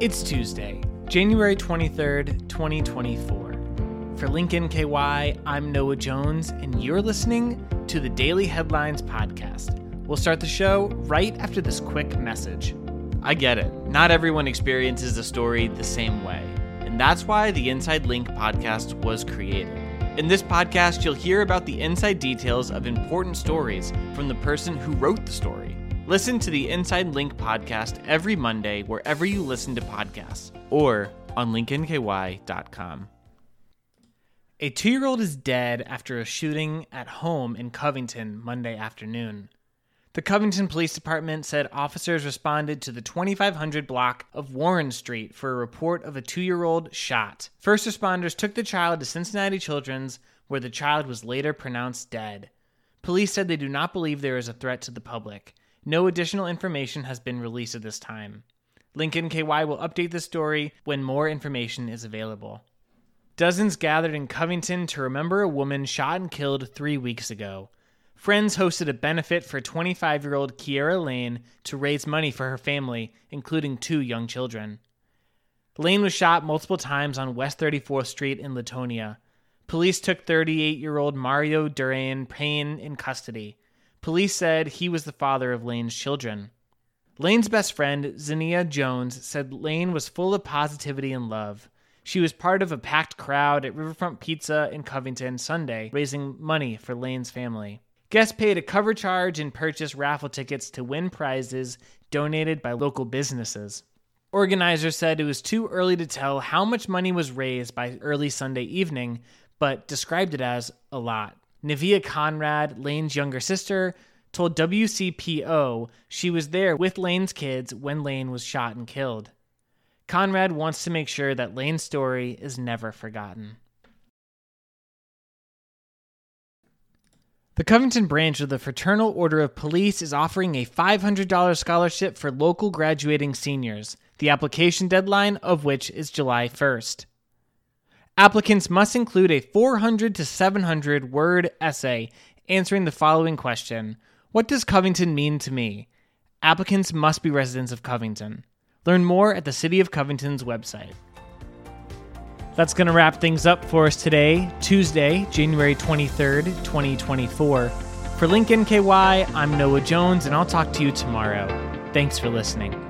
It's Tuesday, January 23rd, 2024. For LINK nky, I'm Noah Jones, and you're listening to the Daily Headlines Podcast. We'll start the show right after this quick message. I get it, not everyone experiences a story the same way, and that's why the Inside Link podcast was created. In this podcast, you'll hear about the inside details of important stories from the person who wrote the story. Listen to the Inside Link podcast every Monday wherever you listen to podcasts or on linknky.com. A two year old is dead after a shooting at home in Covington Monday afternoon. The Covington Police Department said officers responded to the 2500 block of Warren Street for a report of a two year old shot. First responders took the child to Cincinnati Children's, where the child was later pronounced dead. Police said they do not believe there is a threat to the public. No additional information has been released at this time. LINK nky will update the story when more information is available. Dozens gathered in Covington to remember a woman shot and killed three weeks ago. Friends hosted a benefit for 25 year old Kiera Lane to raise money for her family, including two young children. Lane was shot multiple times on West 34th Street in Latonia. Police took 38 year old Mario Duran Payne in custody. Police said he was the father of Lane's children. Lane's best friend, Zania Jones, said Lane was full of positivity and love. She was part of a packed crowd at Riverfront Pizza in Covington Sunday, raising money for Lane's family. Guests paid a cover charge and purchased raffle tickets to win prizes donated by local businesses. Organizers said it was too early to tell how much money was raised by early Sunday evening, but described it as a lot. Navia Conrad, Lane's younger sister, told WCPO she was there with Lane's kids when Lane was shot and killed. Conrad wants to make sure that Lane's story is never forgotten. The Covington branch of the Fraternal Order of Police is offering a $500 scholarship for local graduating seniors, the application deadline of which is July 1st. Applicants must include a 400 to 700 word essay answering the following question What does Covington mean to me? Applicants must be residents of Covington. Learn more at the City of Covington's website. That's going to wrap things up for us today, Tuesday, January 23rd, 2024. For LINK nky, I'm Noah Jones, and I'll talk to you tomorrow. Thanks for listening.